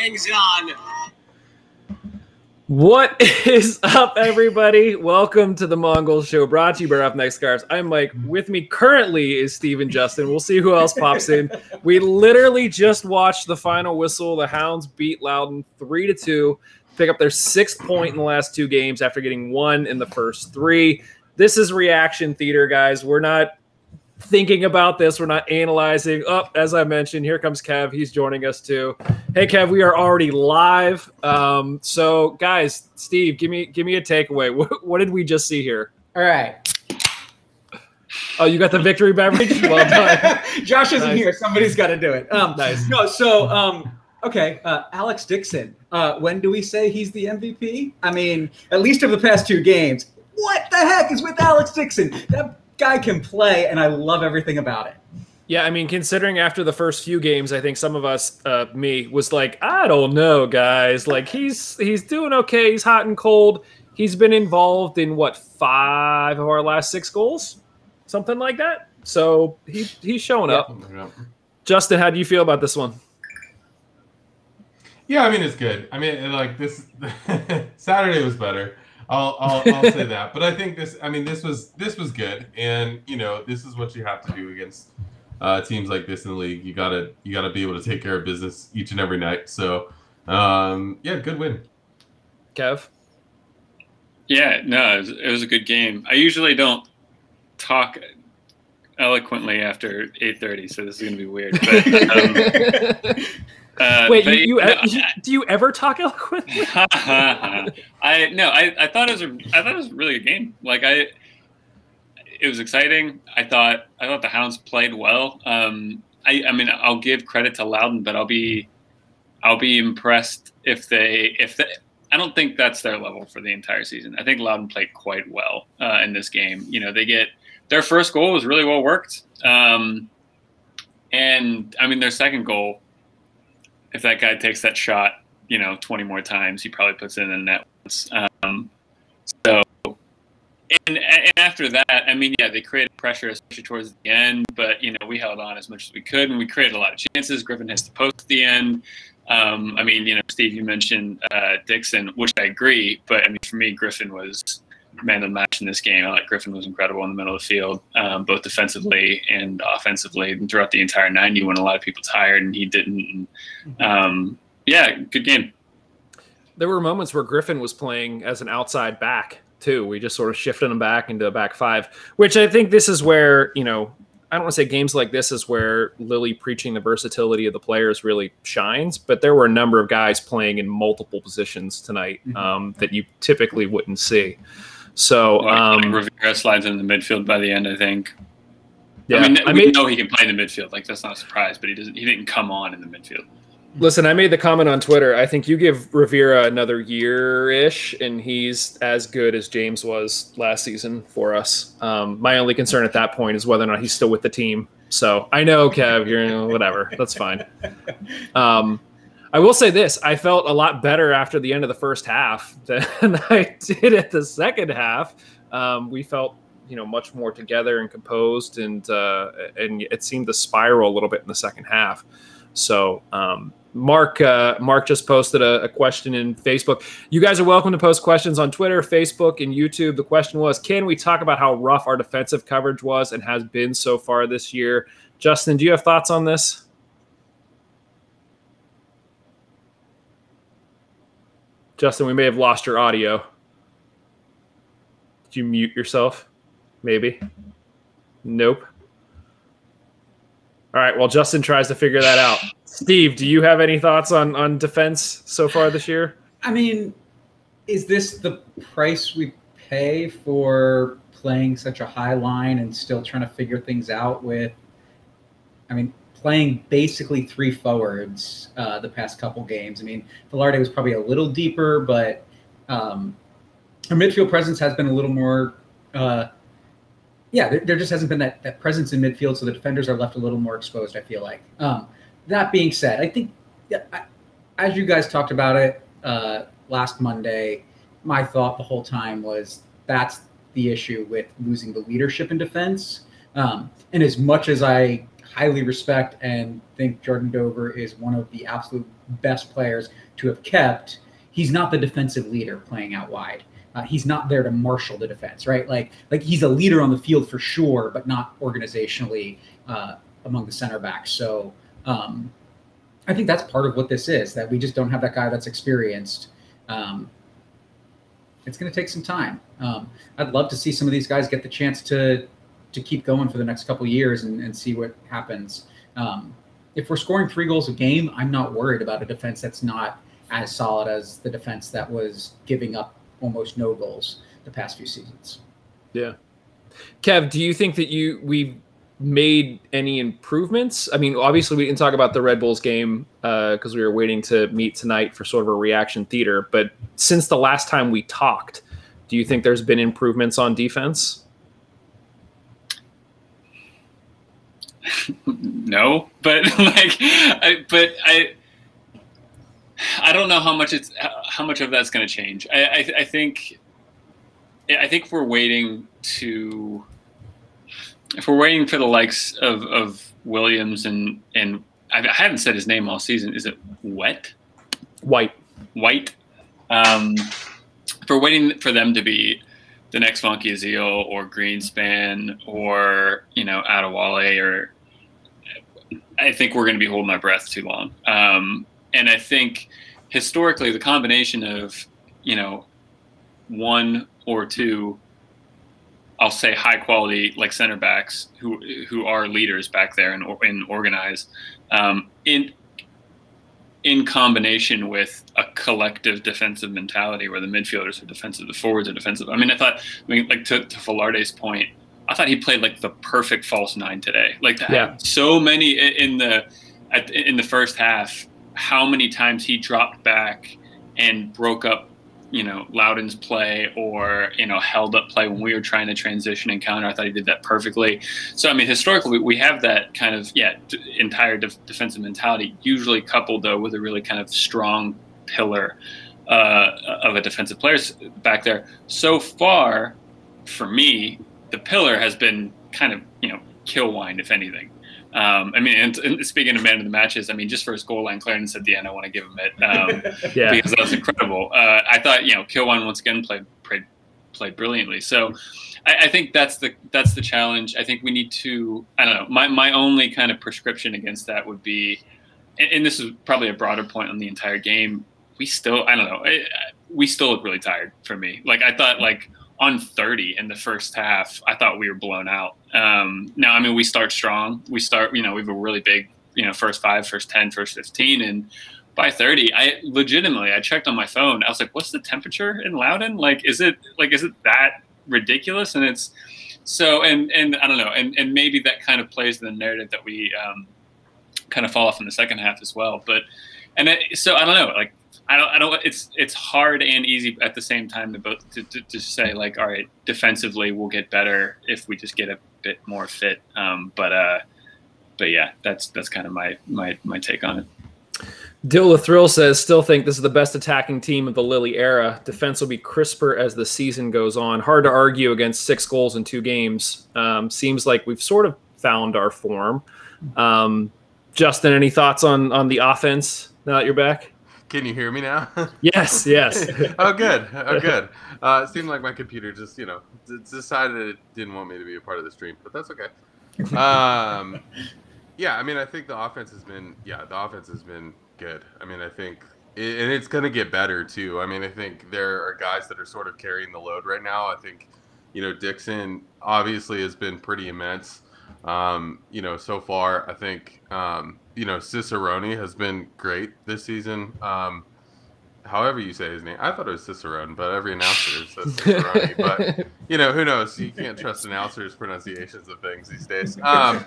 hangs on. What is up, everybody? Welcome to the Mongol Show, brought to you by Roughneck Scarves. I'm Mike. With me currently is Steve and Justin. We'll see who else pops in. We literally just watched the final whistle. The Hounds beat Loudoun three to two, pick up their sixth point in the last two games after getting one in the first three. This is reaction theater, guys. We're not thinking about this. We're not analyzing. Up, oh, as I mentioned, here comes Kev. He's joining us too. Hey, Kev, we are already live. Um, so, guys, Steve, give me give me a takeaway. What, what did we just see here? All right. Oh, you got the victory beverage. Well done. Josh isn't nice. here. Somebody's got to do it. Um, nice. No, so um, okay, uh, Alex Dixon. Uh, when do we say he's the MVP? I mean, at least of the past two games. What the heck is with Alex Dixon? That guy can play, and I love everything about it. Yeah, I mean, considering after the first few games, I think some of us, uh, me, was like, I don't know, guys. Like he's he's doing okay. He's hot and cold. He's been involved in what five of our last six goals, something like that. So he he's showing up. Yeah. Justin, how do you feel about this one? Yeah, I mean it's good. I mean, like this Saturday was better. I'll, I'll, I'll say that. But I think this. I mean, this was this was good, and you know, this is what you have to do against uh, teams like this in the league. You gotta you gotta be able to take care of business each and every night. So, um, yeah, good win. Kev. Yeah, no, it was, it was a good game. I usually don't talk eloquently after 8:30, so this is gonna be weird. But, um, Uh, Wait, you, you, no, do you ever talk eloquently? I no, I, I thought it was a I thought it was a really good game. Like I, it was exciting. I thought I thought the Hounds played well. Um, I I mean I'll give credit to Loudoun, but I'll be I'll be impressed if they if they. I don't think that's their level for the entire season. I think Loudoun played quite well uh, in this game. You know, they get their first goal was really well worked, um, and I mean their second goal if that guy takes that shot, you know, 20 more times, he probably puts it in the net. Um, so, and, and, after that, I mean, yeah, they created pressure, especially towards the end, but, you know, we held on as much as we could and we created a lot of chances. Griffin has to post at the end. Um, I mean, you know, Steve, you mentioned uh, Dixon, which I agree, but I mean, for me, Griffin was man of the match in this game. I like Griffin was incredible in the middle of the field, um, both defensively and offensively, and throughout the entire 90 when a lot of people tired and he didn't. And, um, yeah, good game. There were moments where Griffin was playing as an outside back too. We just sort of shifted him back into a back five, which I think this is where you know I don't want to say games like this is where Lilley preaching the versatility of the players really shines, but there were a number of guys playing in multiple positions tonight mm-hmm. um, that you typically wouldn't see. So um, Rivera slides in the midfield by the end, I think. Yeah, I mean, I we know he can play in the midfield. Like that's not a surprise, but he doesn't. He didn't come on in the midfield. Listen, I made the comment on Twitter. I think you give Rivera another year ish, and he's as good as James was last season for us. Um, my only concern at that point is whether or not he's still with the team. So I know, Kev, you're whatever. That's fine. Um, I will say this: I felt a lot better after the end of the first half than I did at the second half. Um, we felt, you know, much more together and composed, and uh, and it seemed to spiral a little bit in the second half. So, um, Mark, uh, Mark just posted a, a, question in Facebook. You guys are welcome to post questions on Twitter, Facebook, and YouTube. The question was, can we talk about how rough our defensive coverage was and has been so far this year? Justin, do you have thoughts on this? Justin, we may have lost your audio. Did you mute yourself? Maybe. Nope. All right. Well, Justin tries to figure that out. Steve, do you have any thoughts on on defense so far this year? I mean, is this the price we pay for playing such a high line and still trying to figure things out with? I mean, playing basically three forwards uh, the past couple games. I mean, Velarde was probably a little deeper, but um, our midfield presence has been a little more. Uh, yeah, there, there, just hasn't been that, that presence in midfield, so the defenders are left a little more exposed. I feel like. Um, that being said, I think, yeah, I, as you guys talked about it uh, last Monday, my thought the whole time was that's the issue with losing the leadership in defense. Um, and as much as I highly respect and think Jordan Dover is one of the absolute best players to have kept, he's not the defensive leader playing out wide. Uh, he's not there to marshal the defense, right? Like, like he's a leader on the field for sure, but not organizationally uh, among the center backs. So um, I think that's part of what this is that we just don't have that guy that's experienced. Um, it's going to take some time. Um, I'd love to see some of these guys get the chance to to keep going for the next couple years and, and, see what happens. Um, if we're scoring three goals a game, I'm not worried about a defense that's not as solid as the defense that was giving up almost no goals the past few seasons. Yeah. Kev, do you think that you we made any improvements? I mean, obviously we didn't talk about the Red Bulls game because uh, we were waiting to meet tonight for sort of a reaction theater. But since the last time we talked, do you think there's been improvements on defense? No, but like, I, but I, I don't know how much it's how much of that's going to change. I, I, I think, I think we're waiting to if we're waiting for the likes of, of Williams and and I haven't said his name all season. Is it Wet? White. White. Um, if we're waiting for them to be the next Vancaeyezeele or Greenspan or you know Adewole or I think we're going to be holding our breath too long. Um, and I think historically the combination of you know one or two I'll say high quality like center backs who who are leaders back there and and organize um, in in combination with a collective defensive mentality where the midfielders are defensive, the forwards are defensive. I mean, I thought, I mean, like to, to Velarde's point, I thought he played like the perfect false nine today. Like yeah. so many in the at, in the first half, how many times he dropped back and broke up you know Loudoun's play or you know held up play when we were trying to transition and counter. I thought he did that perfectly. So I mean, historically, we have that kind of yeah entire defensive mentality, usually coupled though with a really kind of strong pillar uh, of a defensive players back there. So far, for me, the pillar has been kind of you know kill wine if anything. Um, I mean, and, and, speaking of man of the matches, I mean, just for his goal line clearance at the end, I want to give him it um, yeah. because that was incredible. Uh, I thought, you know, Kilwine once again played played played brilliantly. So, I, I, think that's the that's the challenge. I think we need to. I don't know. My my only kind of prescription against that would be, and, and this is probably a broader point on the entire game. We still, I don't know. we still look really tired for me. Like I thought, like on 30 in the first half, I thought we were blown out. Um, now, I mean, we start strong. We start, you know, we have a really big, you know, first five, first 10, first 15. And by 30, I legitimately, I checked on my phone. I was like, what's the temperature in Loudoun? Like, is it, like, is it that ridiculous? And it's so, and, and I don't know. And, and maybe that kind of plays in the narrative that we um, kind of fall off in the second half as well. But, and it, so I don't know, like I don't, I don't. It's it's hard and easy at the same time to both to, to, to, say like, all right, defensively we'll get better if we just get a bit more fit. Um, but uh, but yeah, that's that's kind of my my my take on it. Dill the Thrill says, still think this is the best attacking team of the Lilley era. Defense will be crisper as the season goes on. Hard to argue against six goals in two games. Um, seems like we've sort of found our form. Um, Justin, any thoughts on on the offense now that you're back? Can you hear me now? Yes, yes. oh, good. Oh, good. Uh, it seemed like my computer just, you know, decided it didn't want me to be a part of the stream, but that's okay. Um, yeah, I mean, I think the offense has been, yeah, the offense has been good. I mean, I think, it, and it's going to get better too. I mean, I think there are guys that are sort of carrying the load right now. I think, you know, Dixon obviously has been pretty immense. Um, you know, so far, I think, um, you know, Cicerone has been great this season. Um, however you say his name, I thought it was Cicerone, but every announcer says Cicerone. but you know, who knows? You can't trust announcers' pronunciations of things these days. Um,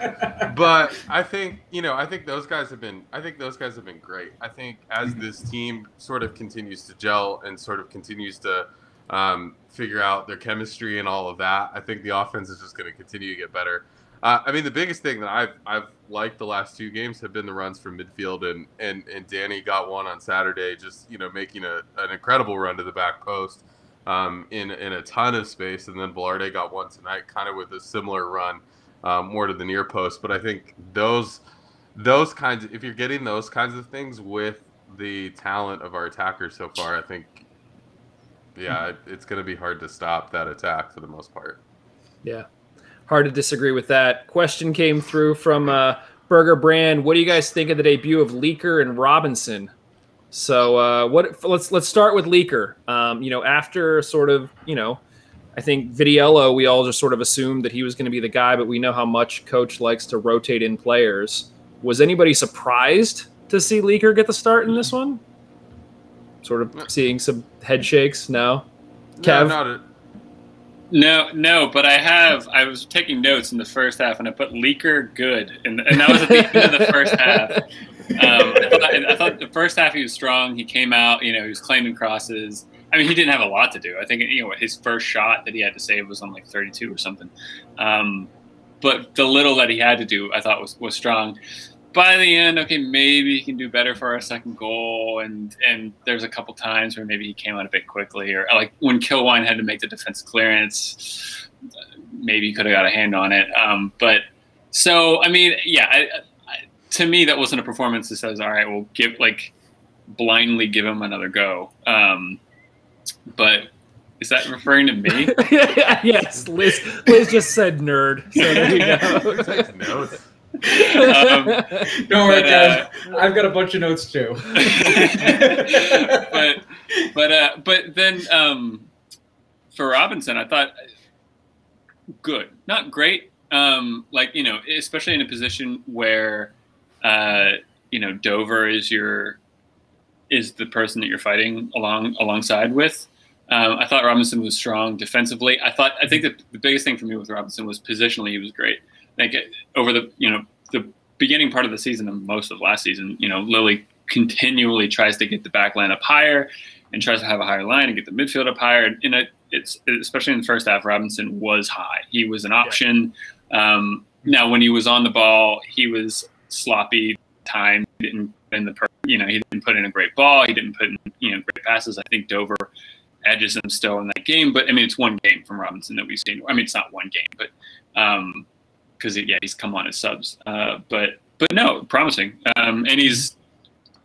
but I think you know, I think those guys have been. I think those guys have been great. I think as this team sort of continues to gel and sort of continues to um, figure out their chemistry and all of that, I think the offense is just going to continue to get better. Uh, I mean, the biggest thing that I've I've liked the last two games have been the runs from midfield, and and and Danny got one on Saturday, just you know making a an incredible run to the back post, um, in in a ton of space, and then Velarde got one tonight, kind of with a similar run. um, more to the near post. But I think those those kinds, if you're getting those kinds of things with the talent of our attackers so far, I think, yeah, it, it's going to be hard to stop that attack for the most part. Yeah, hard to disagree with that. Question came through from uh, Burger Brand. What do you guys think of the debut of Leeker and Robinson? So uh, what? Let's let's start with Leeker. Um, you know, after sort of you know, I think Vitiello, we all just sort of assumed that he was going to be the guy, but we know how much coach likes to rotate in players. Was anybody surprised to see Leeker get the start in this one? Sort of seeing some head shakes. No, Kev. No, not No, no, but I have. I was taking notes in the first half, and I put Leeker good, and, and that was at the end of the first half. Um, I, thought, I thought the first half he was strong. He came out, you know, he was claiming crosses. I mean, he didn't have a lot to do. I think you know his first shot that he had to save was on like 32 or something. Um, but the little that he had to do, I thought was was strong. By the end, okay, maybe he can do better for our second goal, and and there's a couple times where maybe he came out a bit quickly, or like when Kilwine had to make the defense clearance, maybe he could have got a hand on it. Um, but so I mean, yeah, I, I, to me that wasn't a performance that says, all right, we'll give like blindly give him another go. Um, but is that referring to me? yes, Liz. Liz just said nerd. So there you Takes notes. Um, Don't worry, But, guys. I've got a bunch of notes too. but but uh, but then um, for Robinson, I thought good, not great. Um, like you know, especially in a position where uh, you know Dover is your is the person that you're fighting along alongside with. Um, I thought Robinson was strong defensively. I thought I think that the biggest thing for me with Robinson was positionally he was great. Like over the you know the beginning part of the season and most of last season, you know Lilley continually tries to get the back line up higher and tries to have a higher line and get the midfield up higher. And it, it's especially in the first half, Robinson was high. He was an option. Um, now, when he was on the ball, he was sloppy. Time he didn't in the you know he didn't put in a great ball. He didn't put in you know great passes. I think Dover edges him still in that game. But I mean, it's one game from Robinson that we've seen. I mean, it's not one game, but because yeah, he's come on as subs. Uh, but but no, promising. Um, and he's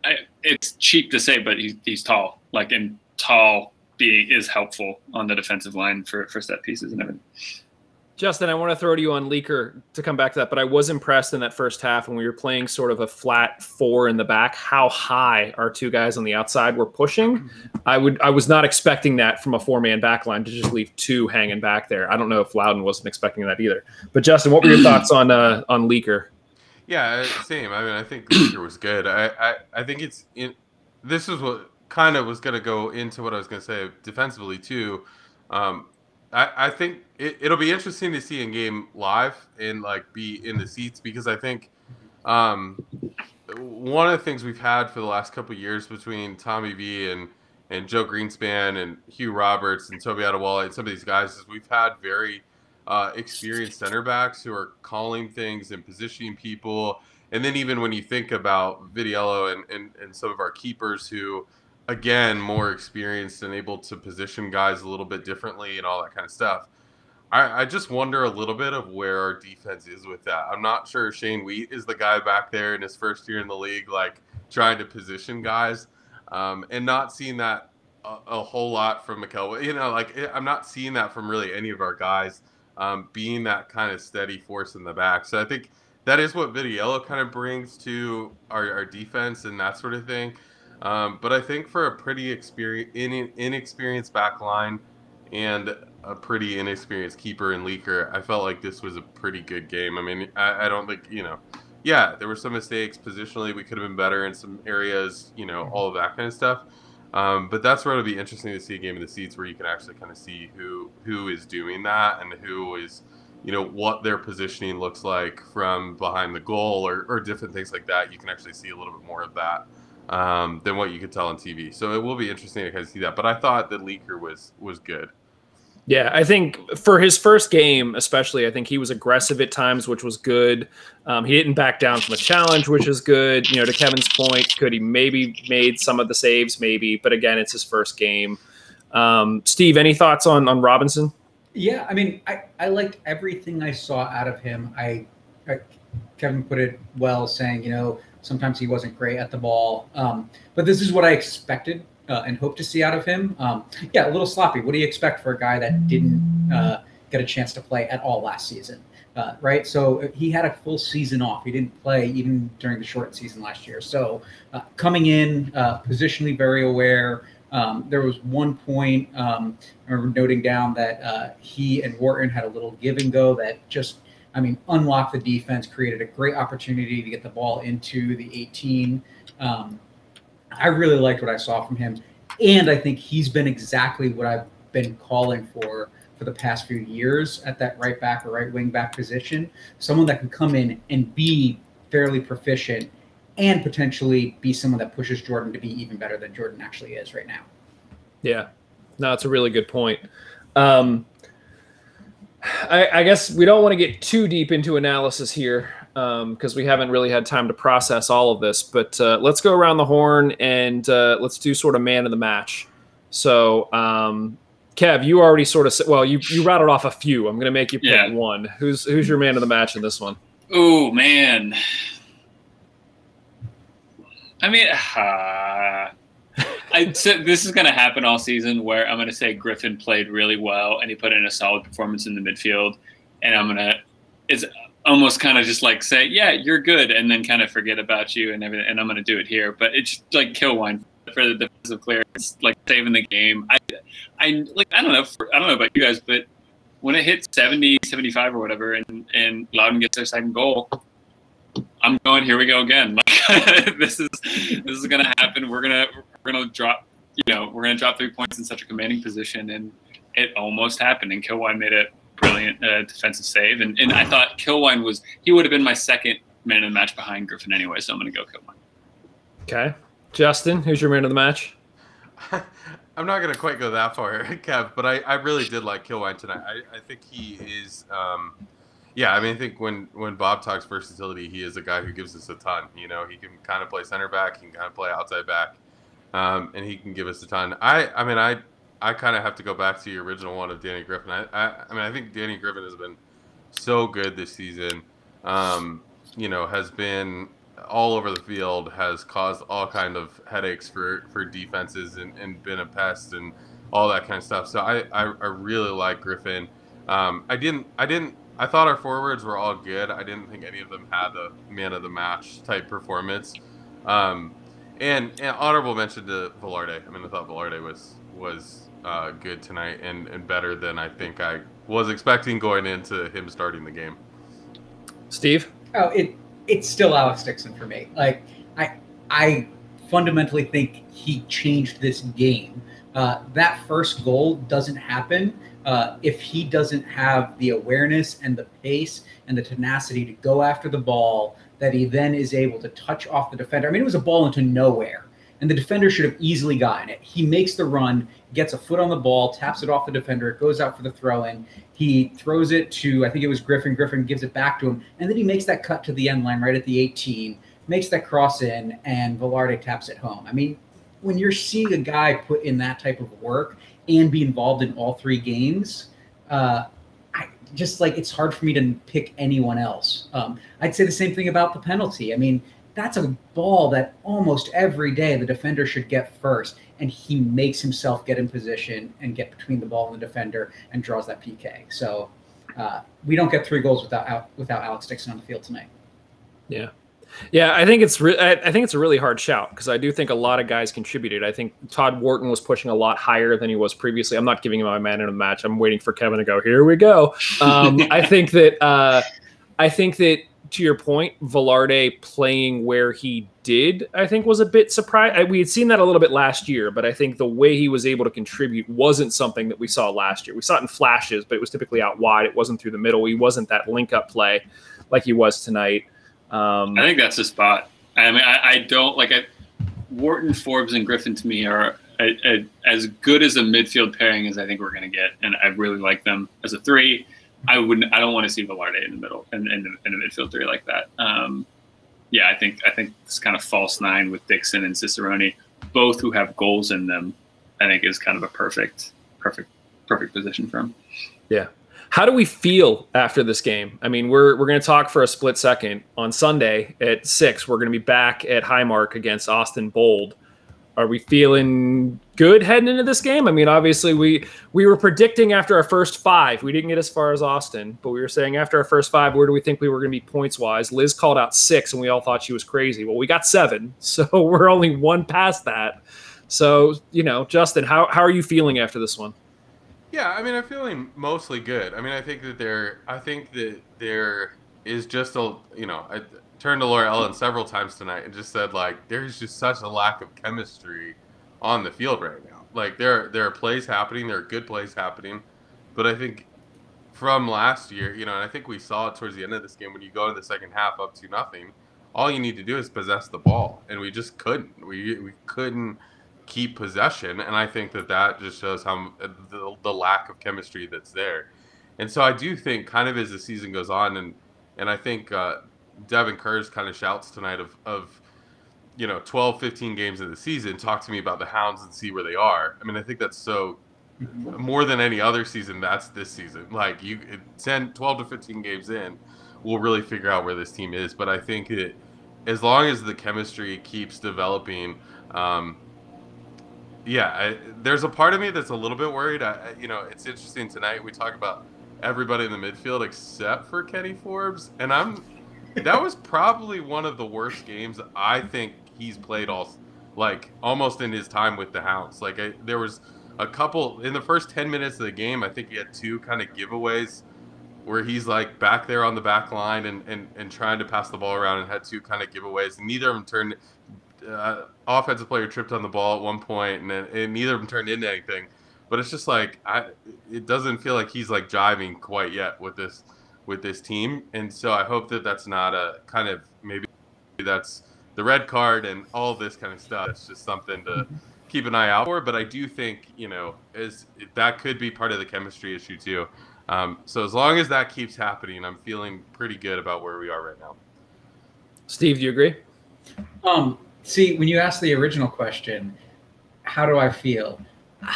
I, it's cheap to say, but he's he's tall. Like and tall being is helpful on the defensive line for for set pieces and everything. Justin, I want to throw to you on Leeker to come back to that, but I was impressed in that first half when we were playing sort of a flat four in the back, how high our two guys on the outside were pushing. I would I was not expecting that from a four man back line to just leave two hanging back there. I don't know if Loudoun wasn't expecting that either. But Justin, what were your thoughts on uh, on Leeker? Yeah, uh, same. I mean, I think Leeker was good. I, I, I think it's in. This is what kind of was going to go into what I was going to say defensively too. Um, I, I think it, it'll be interesting to see in game live and like be in the seats because I think um, one of the things we've had for the last couple years between Tommy V and and Joe Greenspan and Hugh Roberts and Tobi Adewole and some of these guys is we've had very uh, experienced center backs who are calling things and positioning people. And then even when you think about Vitiello and, and, and some of our keepers who, again, more experienced and able to position guys a little bit differently and all that kind of stuff. I, I just wonder a little bit of where our defense is with that. I'm not sure Shane Wiedt is the guy back there in his first year in the league, like trying to position guys, um, and not seeing that a, a whole lot from Mikel. You know, like I'm not seeing that from really any of our guys um, being that kind of steady force in the back. So I think that is what Vitiello kind of brings to our, our defense and that sort of thing. Um, but I think for a pretty experience, in, inexperienced back line and a pretty inexperienced keeper and Leeker, I felt like this was a pretty good game. I mean, I, I don't think, you know, yeah, there were some mistakes positionally. We could have been better in some areas, you know, all of that kind of stuff. Um, but that's where it'll be interesting to see a game of the seats where you can actually kind of see who who is doing that and who is, you know, what their positioning looks like from behind the goal or, or different things like that. You can actually see a little bit more of that um, than what you could tell on TV. So it will be interesting to kind of see that. But I thought the Leeker was was good. Yeah, I think for his first game, especially, I think he was aggressive at times, which was good. Um, he didn't back down from a challenge, which is good. You know, to Kevin's point, could he maybe made some of the saves, maybe, but again, it's his first game. Um, Steve, any thoughts on on Robinson? Yeah, I mean, I, I liked everything I saw out of him. I, I Kevin put it well, saying you know sometimes he wasn't great at the ball, um, but this is what I expected uh, and hope to see out of him. Um, yeah, a little sloppy. What do you expect for a guy that didn't uh, get a chance to play at all last season? Uh, right, so he had a full season off. He didn't play even during the short season last year. So uh, coming in, uh, positionally very aware. Um, there was one point um, I remember noting down that uh, he and Wharton had a little give and go that just, I mean, unlocked the defense, created a great opportunity to get the ball into the 18. Um, I really liked what I saw from him, and I think he's been exactly what I've been calling for for the past few years at that right back or right wing back position. Someone that can come in and be fairly proficient and potentially be someone that pushes Jordan to be even better than Jordan actually is right now. Yeah, no, it's a really good point. Um, I, I, guess we don't want to get too deep into analysis here because um, we haven't really had time to process all of this. But uh, let's go around the horn and uh, let's do sort of man of the match. So, um, Kev, you already sort of well, you you rattled off a few. I'm going to make you pick yeah. one. Who's who's your man of the match in this one? Oh man, I mean, uh, I so this is going to happen all season where I'm going to say Griffin played really well and he put in a solid performance in the midfield, and I'm going to it's almost kind of just like say, yeah, you're good, and then kind of forget about you and everything, and I'm going to do it here. But it's like Killwine for the defensive clearance, like saving the game. I, I like I don't know, for, I don't know about you guys, but when it hits 70, 75 or whatever, and and Loudoun gets their second goal, I'm going. Here we go again. Like this is this is gonna happen. We're gonna we're gonna drop. You know, we're gonna drop three points in such a commanding position, and it almost happened. And Killwine made a brilliant uh, defensive save, and and I thought Killwine was he would have been my second man of the match behind Griffin anyway. So I'm gonna go Killwine. Okay, Justin, who's your man of the match? I'm not gonna quite go that far, Kev, but I, I really did like Killwine tonight. I, I think he is. Um, yeah, I mean, I think when when Bob talks versatility, he is a guy who gives us a ton. You know, he can kind of play center back, he can kind of play outside back, um, and he can give us a ton. I I mean, I I kind of have to go back to the original one of Danny Griffin. I, I, I mean, I think Danny Griffin has been so good this season. Um, you know, has been all over the field, has caused all kind of headaches for for defenses, and, and been a pest and all that kind of stuff. So I I, I really like Griffin. Um, I didn't I didn't I thought our forwards were all good. I didn't think any of them had a man of the match type performance. Um, and, and, honorable mention to Velarde. I mean, I thought Velarde was was uh, good tonight and, and better than I think I was expecting going into him starting the game. Steve? Oh, it it's still Alex Dixon for me. Like I I fundamentally think he changed this game. Uh, that first goal doesn't happen uh, if he doesn't have the awareness and the pace and the tenacity to go after the ball that he then is able to touch off the defender. I mean, it was a ball into nowhere, and the defender should have easily gotten it. He makes the run, gets a foot on the ball, taps it off the defender, it goes out for the throw in. He throws it to, I think it was Griffin. Griffin gives it back to him, and then he makes that cut to the end line right at the 18, makes that cross in, and Velarde taps it home. I mean, when you're seeing a guy put in that type of work and be involved in all three games, uh, I just like it's hard for me to pick anyone else. Um, I'd say the same thing about the penalty. I mean, that's a ball that almost every day the defender should get first, and he makes himself get in position and get between the ball and the defender and draws that PK. So uh, we don't get three goals without without Alex Dixon on the field tonight. Yeah, yeah, I think it's re- I think it's a really hard shout because I do think a lot of guys contributed. I think Todd Wharton was pushing a lot higher than he was previously. I'm not giving him my man in the match. I'm waiting for Kevin to go. Here we go. Um, I think that uh, I think that to your point, Velarde playing where he did, I think was a bit surprised. We had seen that a little bit last year, but I think the way he was able to contribute wasn't something that we saw last year. We saw it in flashes, but it was typically out wide. It wasn't through the middle. He wasn't that link up play like he was tonight. Um, I think that's the spot. I mean, I, I don't like I, Wharton, Forbes, and Griffin to me are a, a, as good as a midfield pairing as I think we're going to get, and I really like them as a three. I wouldn't. I don't want to see Velarde in the middle in, in, in a midfield three like that. Um, yeah, I think I think this kind of false nine with Dixon and Cicerone, both who have goals in them, I think is kind of a perfect, perfect, perfect position for him. Yeah. How do we feel after this game? I mean, we're we're going to talk for a split second on Sunday at six. We're going to be back at Highmark against Austin Bold. Are we feeling good heading into this game? I mean, obviously we we were predicting after our first five, we didn't get as far as Austin, but we were saying after our first five, where do we think we were going to be points wise? Liz called out six, and we all thought she was crazy. Well, we got seven, so we're only one past that. So you know, Justin, how how are you feeling after this one? Yeah, I mean, I'm feeling mostly good. I mean, I think that there, I think that there is just a, you know, I turned to Laura Ellen several times tonight and just said like, there's just such a lack of chemistry on the field right now. Like there, there are plays happening, there are good plays happening, but I think from last year, you know, and I think we saw it towards the end of this game when you go to the second half up to nothing. All you need to do is possess the ball, and we just couldn't. We we couldn't keep possession, and I think that that just shows how the, the lack of chemistry that's there. And so I do think, kind of as the season goes on, and and I think uh, Devin Kerr's kind of shouts tonight of of you know 12, 15 games of the season. Talk to me about the Hounds and see where they are. I mean, I think that's so more than any other season. That's this season. Like you, 10, 12 to 15 games in, we'll really figure out where this team is. But I think it, as long as the chemistry keeps developing. Um, yeah, I, there's a part of me that's a little bit worried. I, you know, it's interesting tonight. We talk about everybody in the midfield except for Kenny Forbes, and I'm. That was probably one of the worst games I think he's played all, like almost in his time with the Hounds. Like I, there was a couple in the first ten minutes of the game. I think he had two kind of giveaways where he's like back there on the back line and, and, and trying to pass the ball around and had two kind of giveaways. And neither of them turned uh, offensive player tripped on the ball at one point, and, and neither of them turned into anything. But it's just like I, it doesn't feel like he's like jiving quite yet with this with this team, and so I hope that that's not a kind of maybe that's the red card and all this kind of stuff. It's just something to keep an eye out for. But I do think you know is that could be part of the chemistry issue too. Um, so as long as that keeps happening, I'm feeling pretty good about where we are right now. Steve, do you agree? Um, see, when you asked the original question, how do I feel?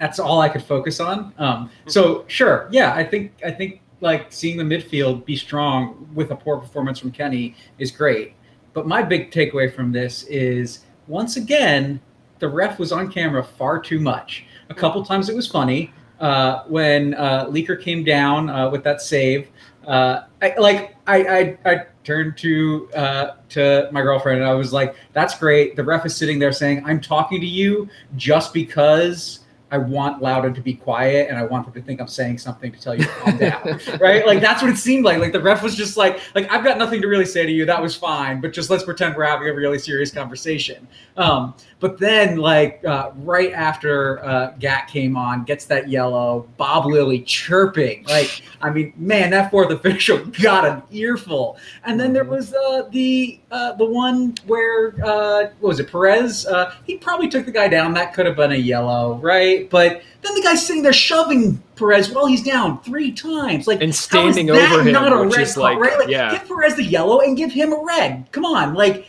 That's all I could focus on. Um, so sure, yeah, I think I think like seeing the midfield be strong with a poor performance from Kenny is great. But my big takeaway from this is once again, the ref was on camera far too much. A couple times it was funny uh, when uh, Leeker came down uh, with that save. Uh, I, like I, I, I turned to uh, to my girlfriend and I was like, "That's great." The ref is sitting there saying, "I'm talking to you just because." I want Loudoun to be quiet and I want them to think I'm saying something to tell you to calm down. right? Like that's what it seemed like. Like the ref was just like, like I've got nothing to really say to you. That was fine, but just let's pretend we're having a really serious conversation. Um, but then like uh, right after uh, Gatt came on, gets that yellow, Bob Lilley chirping. Like, I mean, man, that fourth official got an earful. And then there was uh, the uh, the one where uh, what was it, Perez? Uh, he probably took the guy down. That could have been a yellow, right? But then the guy's sitting there shoving Perez while he's down three times, like and standing over him, not a which red is card, like, right? Like, yeah. give Perez the yellow and give him a red. Come on, like,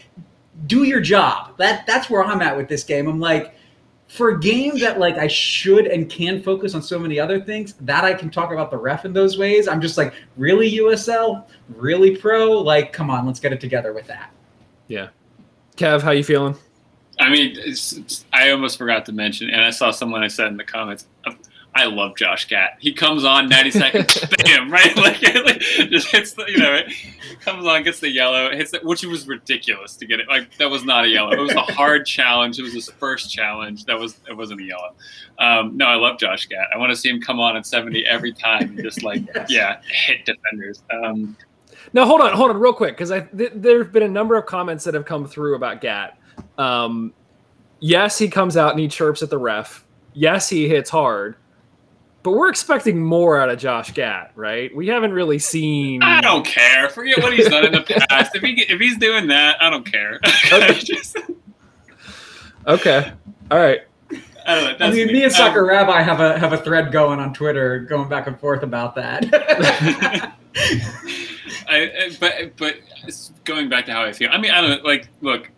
do your job. That that's where I'm at with this game. I'm like, for a game that like I should and can focus on so many other things, that I can talk about the ref in those ways. I'm just like, really USL, really pro. Like, come on, let's get it together with that. Yeah. Kev, how you feeling? I mean, it's, it's, I almost forgot to mention, and I saw someone I said in the comments. I love Josh Gatt. He comes on 90 seconds, bam, right? Like, like, just hits the, you know, right? comes on, gets the yellow, hits it, which was ridiculous to get it. Like that was not a yellow. It was a hard challenge. It was his first challenge. That was it wasn't a yellow. Um, no, I love Josh Gatt. I want to see him come on at 70 every time and just like Yes. yeah, hit defenders. Um, No, hold on, hold on, real quick, because I th- there have been a number of comments that have come through about Gatt. Um, yes, he comes out and he chirps at the ref. Yes, he hits hard, but we're expecting more out of Josh Gatt, right? We haven't really seen. I don't care. Forget what he's done in the past. If he if he's doing that, I don't care. Okay. Just- Okay, all right. I don't know. I mean, me. me and Um, Rabbi have a have a thread going on Twitter, going back and forth about that. I, I- but but going back to how I feel. I mean, I don't know, like. Look,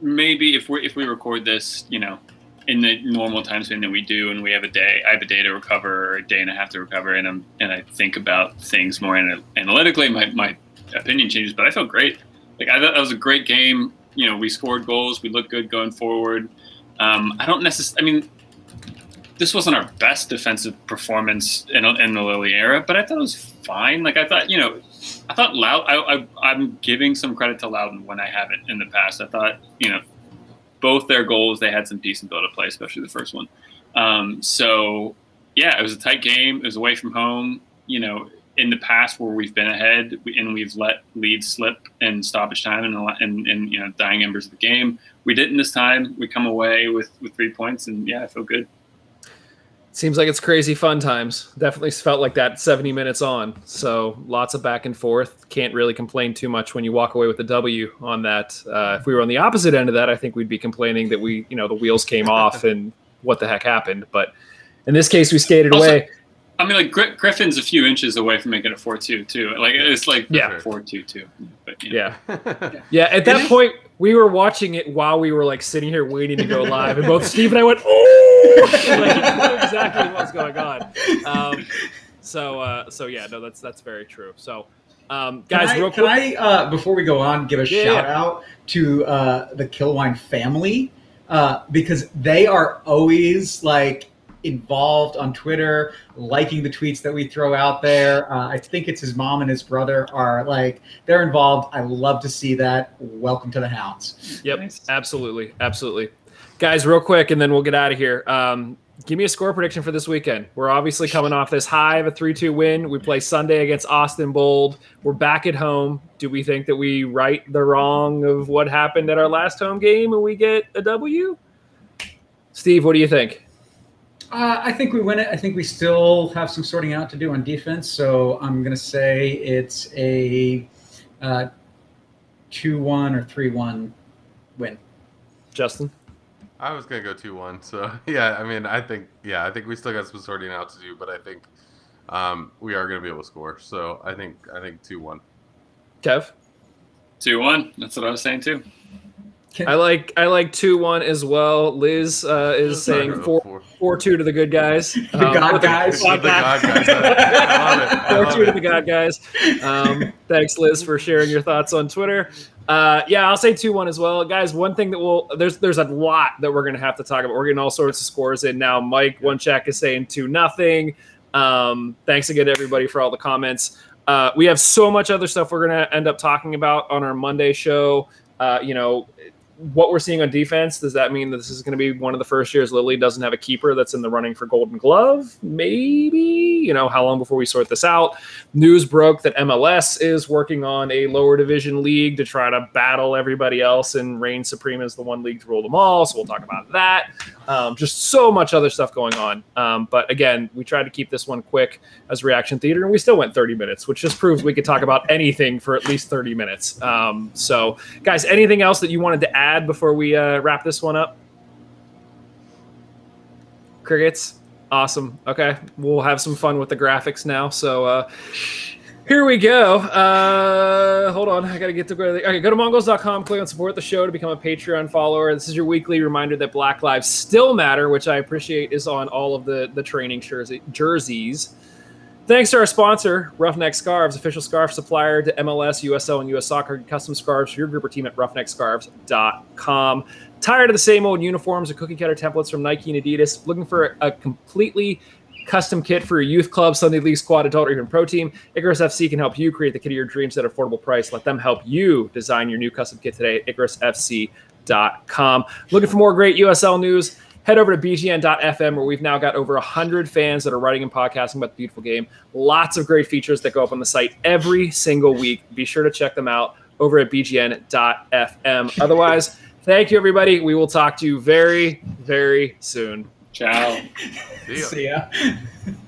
maybe if we if we record this, you know, in the normal time span that we do, and we have a day, I have a day to recover, or a day and a half to recover, and I'm and I think about things more analytically. My my opinion changes, but I felt great. Like I thought that was a great game. You know, we scored goals, we looked good going forward. Um, I don't necessarily. I mean, this wasn't our best defensive performance in, in the Lilley era, but I thought it was fine. Like I thought, you know, I thought Loud. I, I, am giving some credit to Loudoun when I haven't in the past. I thought, you know, both their goals they had some decent build of play, especially the first one. Um, so yeah, it was a tight game. It was away from home. You know, in the past where we've been ahead and we've let leads slip in stoppage time and, and, and you know dying embers of the game, we didn't this time. We come away with with three points, and yeah, I feel good. Seems like it's crazy fun times. Definitely felt like that 70 minutes on. So lots of back and forth. Can't really complain too much when you walk away with the W on that. Uh, if we were on the opposite end of that, I think we'd be complaining that we, you know, the wheels came off and what the heck happened. But in this case, we skated also, away. I mean, like Gr- Griffin's a few inches away from making a four two too. Like it's like yeah four two two. But yeah, yeah. yeah. At that point, we were watching it while we were like sitting here waiting to go live, and both Steve and I went, "Oh!" Like, exactly what's going on. Um, so, uh, so yeah, no, that's that's very true. So, um, guys, can I, real quick, can I uh, before we go on, give a yeah, shout yeah. out to uh, the Killwine family uh, because they are always like involved on Twitter, liking the tweets that we throw out there. Uh, I think it's his mom and his brother are like they're involved. I love to see that. Welcome to the Hounds. Yep, nice. absolutely, absolutely, guys. Real quick, and then we'll get out of here. Um, give me a score prediction for this weekend. We're obviously coming off this high of a three-two win. We play Sunday against Austin Bold. We're back at home. Do we think that we right the wrong of what happened at our last home game and we get a W? Steve, what do you think? Uh, I think we win it. I think we still have some sorting out to do on defense. So I'm going to say it's a uh, 2 1 or 3 1 win. Justin? I was going to go 2 1. So, yeah, I mean, I think, yeah, I think we still got some sorting out to do, but I think um, we are going to be able to score. So I think, I think 2 1. Kev? 2 1. That's what I was saying too. I like I like two one as well. Liz uh, is saying four, four four two to the good guys. The um, God guys. The, the God guys. I love it. four two to the God guys. Um, thanks, Liz, for sharing your thoughts on Twitter. Uh, yeah, I'll say two one as well, guys. One thing that we'll there's there's a lot that we're gonna have to talk about. We're getting all sorts of scores in now. Mike one check is saying two nothing. Um, thanks again to everybody for all the comments. Uh, we have so much other stuff we're gonna end up talking about on our Monday show. Uh, you know, what we're seeing on defense, does that mean that this is going to be one of the first years Lilley doesn't have a keeper that's in the running for Golden Glove? Maybe. You know, how long before we sort this out? News broke that MLS is working on a lower division league to try to battle everybody else and reign supreme as the one league to rule them all. So we'll talk about that. Um, just so much other stuff going on. Um, but again, we tried to keep this one quick as reaction theater, and we still went 30 minutes, which just proves we could talk about anything for at least 30 minutes. Um, so, guys, anything else that you wanted to add before we uh, wrap this one up? Crickets, awesome. Okay, we'll have some fun with the graphics now. So, uh, here we go. Uh, hold on. I got to get to go. Okay, go to mongols.com, click on support the show to become a Patreon follower. This is your weekly reminder that Black Lives still matter, which I appreciate is on all of the, the training jersey, jerseys. Thanks to our sponsor, Roughneck Scarves, official scarf supplier to MLS, USL, and US Soccer. Custom scarves for your group or team at roughneckscarves.com. Tired of the same old uniforms or cookie cutter templates from Nike and Adidas? Looking for a completely custom kit for your youth club, Sunday league squad, adult, or even pro team. Icarus FC can help you create the kit of your dreams at an affordable price. Let them help you design your new custom kit today at IcarusFC.com. Looking for more great USL news? Head over to bgn.fm where we've now got over 100 fans that are writing and podcasting about the beautiful game. Lots of great features that go up on the site every single week. Be sure to check them out over at bgn.fm. Otherwise, thank you, everybody. We will talk to you very, very soon. Ciao. See ya. See ya.